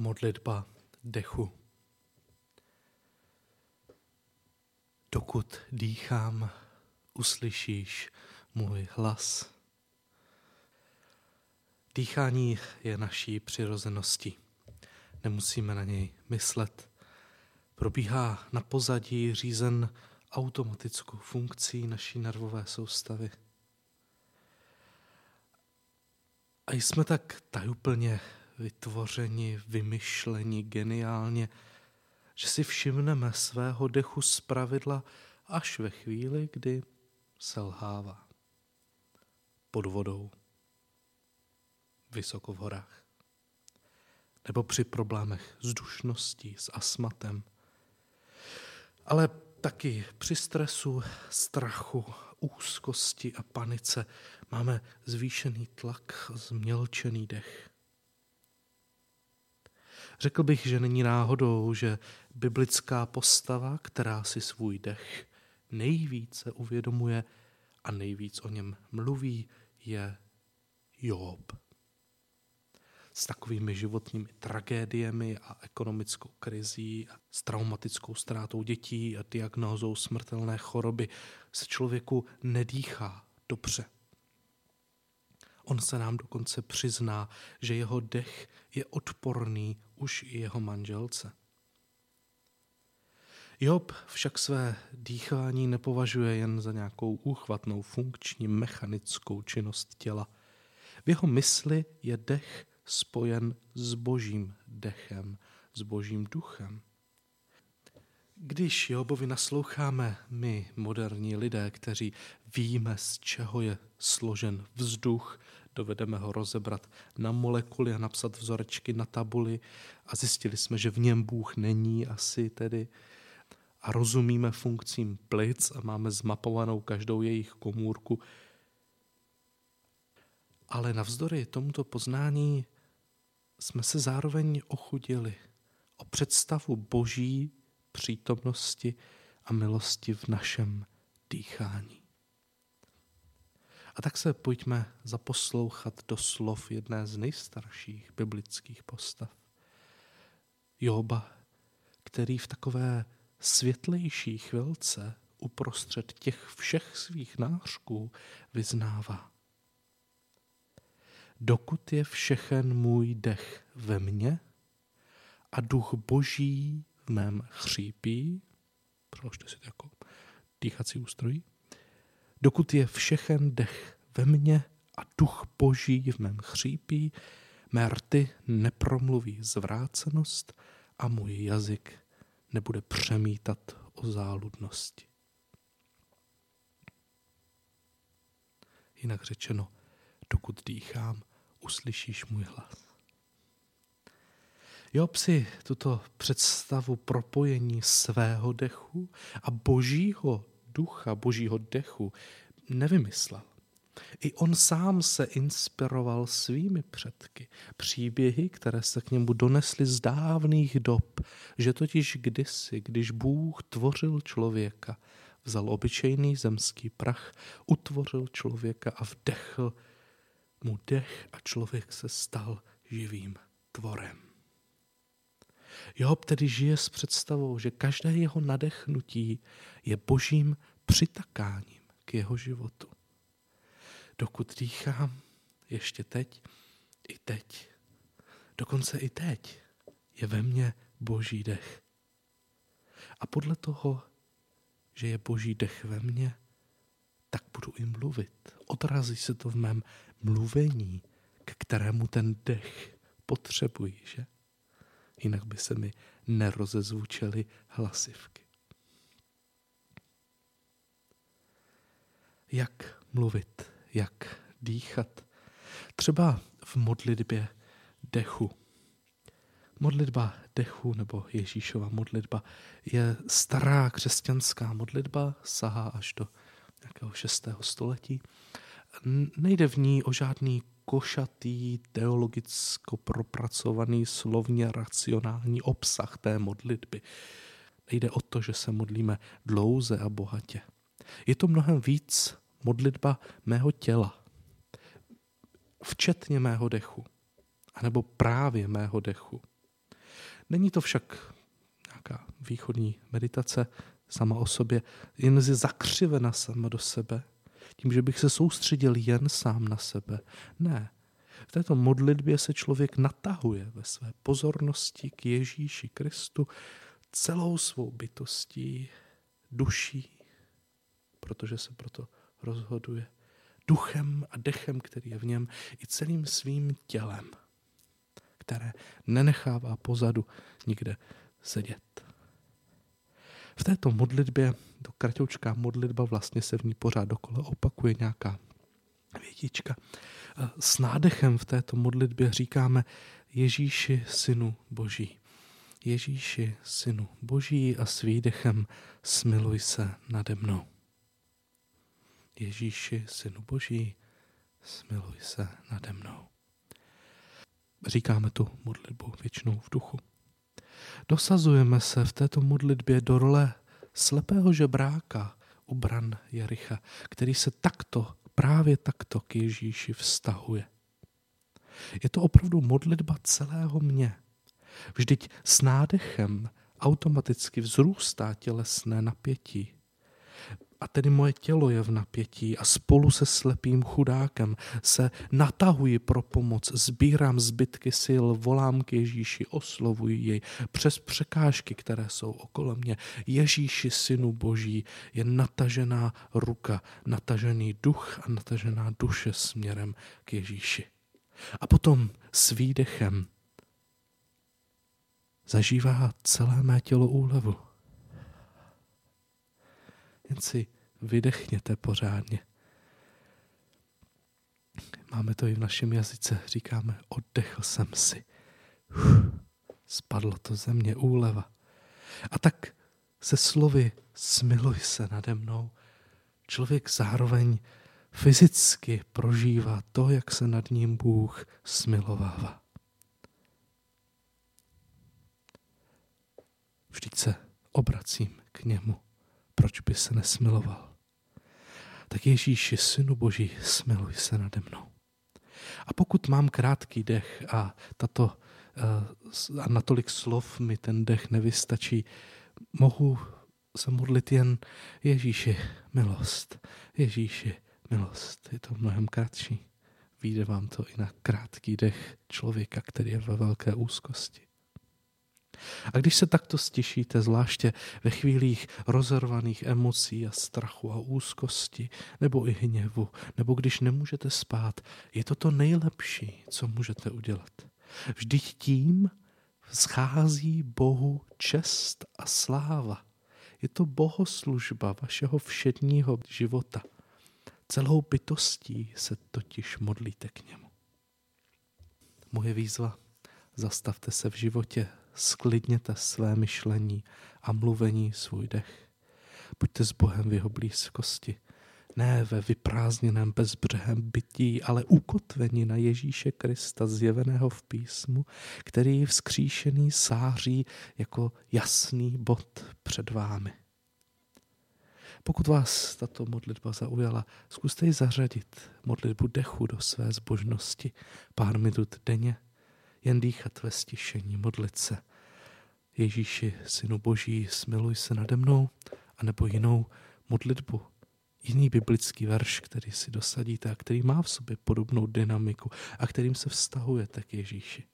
Modlitba dechu. Dokud dýchám, uslyšíš můj hlas. Dýchání je naší přirozeností. Nemusíme na něj myslet. Probíhá na pozadí řízen automatickou funkcí naší nervové soustavy. A jsme tak tajuplně vytvořeni, vymyšleni geniálně, že si všimneme svého dechu z pravidla až ve chvíli, kdy selhává. Pod vodou, vysoko v horách, nebo při problémech s dušností, s astmatem, ale taky při stresu, strachu, úzkosti a panice máme zvýšený tlak, změlčený dech. Řekl bych, že není náhodou, že biblická postava, která si svůj dech nejvíce uvědomuje a nejvíc o něm mluví, je Job. S takovými životními tragédiemi a ekonomickou krizí a s traumatickou ztrátou dětí a diagnózou smrtelné choroby se člověku nedýchá dobře. On se nám dokonce přizná, že jeho dech je odporný už i jeho manželce. Job však své dýchání nepovažuje jen za nějakou úchvatnou funkční mechanickou činnost těla. V jeho mysli je dech spojen s božím dechem, s božím duchem. Když Jobovi nasloucháme my, moderní lidé, kteří víme, z čeho je složen vzduch, dovedeme ho rozebrat na molekuly a napsat vzorečky na tabuli a zjistili jsme, že v něm Bůh není asi tedy a rozumíme funkcím plic a máme zmapovanou každou jejich komůrku. Ale navzdory tomuto poznání jsme se zároveň ochudili o představu boží přítomnosti a milosti v našem dýchání. A tak se pojďme zaposlouchat do slov jedné z nejstarších biblických postav. Joba, který v takové světlejší chvilce uprostřed těch všech svých nářků vyznává. Dokud je všechen můj dech ve mně a duch boží v mém chřípí, přeložte si to jako dýchací ústrojí, dokud je všechen dech ve mně a duch boží v mém chřípí, mé rty nepromluví zvrácenost a můj jazyk nebude přemítat o záludnosti. Jinak řečeno, dokud dýchám, uslyšíš můj hlas. Job si tuto představu propojení svého dechu a božího ducha, božího dechu nevymyslel. I on sám se inspiroval svými předky, příběhy, které se k němu donesly z dávných dob, že totiž kdysi, když Bůh tvořil člověka, vzal obyčejný zemský prach, utvořil člověka a vdechl mu dech a člověk se stal živým tvorem. Job tedy žije s představou, že každé jeho nadechnutí je božím přitakáním k jeho životu. Dokud dýchám, ještě teď, i teď, dokonce i teď je ve mně boží dech. A podle toho, že je boží dech ve mně, tak budu i mluvit. Odrazí se to v mém mluvení, k kterému ten dech potřebují, že? Jinak by se mi nerozezvučely hlasivky. Jak mluvit, jak dýchat? Třeba v modlitbě dechu. Modlitba dechu nebo Ježíšova modlitba je stará křesťanská modlitba, sahá až do nějakého 6. století. Nejde v ní o žádný košatý, teologicko propracovaný, slovně racionální obsah té modlitby. Nejde o to, že se modlíme dlouze a bohatě. Je to mnohem víc modlitba mého těla, včetně mého dechu, anebo právě mého dechu. Není to však nějaká východní meditace sama o sobě, jen je zakřivena sama do sebe, tím, že bych se soustředil jen sám na sebe. Ne. V této modlitbě se člověk natahuje ve své pozornosti k Ježíši Kristu celou svou bytostí, duší, protože se proto rozhoduje, duchem a dechem, který je v něm, i celým svým tělem, které nenechává pozadu nikde sedět. V této modlitbě, to kratoučká modlitba, vlastně se v ní pořád dokola opakuje nějaká větička. S nádechem v této modlitbě říkáme Ježíši, synu Boží. Ježíši, synu Boží a s výdechem smiluj se nade mnou. Ježíši, synu Boží, smiluj se nade mnou. Říkáme tu modlitbu většinou v duchu. Dosazujeme se v této modlitbě do role slepého žebráka u bran Jericha, který se takto, právě takto k Ježíši vztahuje. Je to opravdu modlitba celého mě. Vždyť s nádechem automaticky vzrůstá tělesné napětí a tedy moje tělo je v napětí a spolu se slepým chudákem se natahuji pro pomoc, sbírám zbytky sil, volám k Ježíši, oslovuji jej přes překážky, které jsou okolo mě. Ježíši, synu boží, je natažená ruka, natažený duch a natažená duše směrem k Ježíši. A potom s výdechem zažívá celé mé tělo úlevu jen si vydechněte pořádně. Máme to i v našem jazyce. Říkáme, oddechl jsem si. Uf, spadlo to ze mě úleva. A tak se slovy smiluj se nade mnou. Člověk zároveň fyzicky prožívá to, jak se nad ním Bůh smilovává. Vždyť se obracím k němu proč by se nesmiloval? Tak Ježíši, synu boží, smiluj se nade mnou. A pokud mám krátký dech a tato eh, a natolik slov mi ten dech nevystačí, mohu se modlit jen Ježíši, milost, Ježíši, milost. Je to mnohem kratší. Výjde vám to i na krátký dech člověka, který je ve velké úzkosti. A když se takto stišíte, zvláště ve chvílích rozervaných emocí a strachu a úzkosti, nebo i hněvu, nebo když nemůžete spát, je to to nejlepší, co můžete udělat. Vždyť tím schází Bohu čest a sláva. Je to bohoslužba vašeho všedního života. Celou bytostí se totiž modlíte k němu. Moje výzva, zastavte se v životě sklidněte své myšlení a mluvení svůj dech. Buďte s Bohem v jeho blízkosti, ne ve vyprázdněném bezbřehem bytí, ale ukotveni na Ježíše Krista zjeveného v písmu, který vzkříšený sáří jako jasný bod před vámi. Pokud vás tato modlitba zaujala, zkuste ji zařadit modlitbu dechu do své zbožnosti pár minut denně jen dýchat ve stišení, modlit se. Ježíši, synu boží, smiluj se nade mnou, anebo jinou modlitbu, jiný biblický verš, který si dosadíte a který má v sobě podobnou dynamiku a kterým se vztahujete k Ježíši.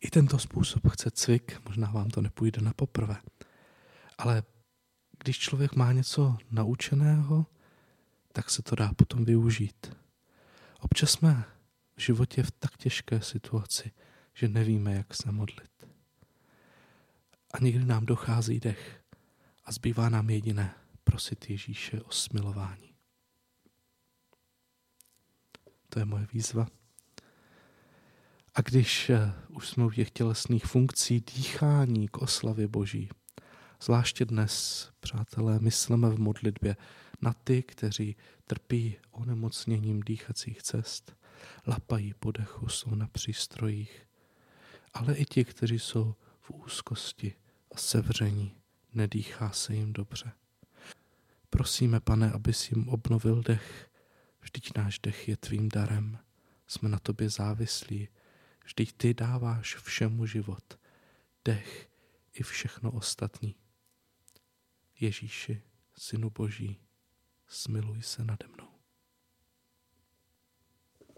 I tento způsob chce cvik, možná vám to nepůjde na poprvé, ale když člověk má něco naučeného, tak se to dá potom využít. Občas jsme v životě v tak těžké situaci, že nevíme, jak se modlit. A někdy nám dochází dech a zbývá nám jediné prosit Ježíše o smilování. To je moje výzva. A když eh, už jsme u těch tělesných funkcí dýchání k oslavě Boží, zvláště dnes, přátelé, myslíme v modlitbě na ty, kteří trpí onemocněním dýchacích cest, lapají po dechu, jsou na přístrojích, ale i ti, kteří jsou v úzkosti a sevření, nedýchá se jim dobře. Prosíme, pane, abys jim obnovil dech, vždyť náš dech je tvým darem, jsme na tobě závislí, Vždyť ty dáváš všemu život, dech i všechno ostatní. Ježíši, Synu Boží, smiluj se nade mnou.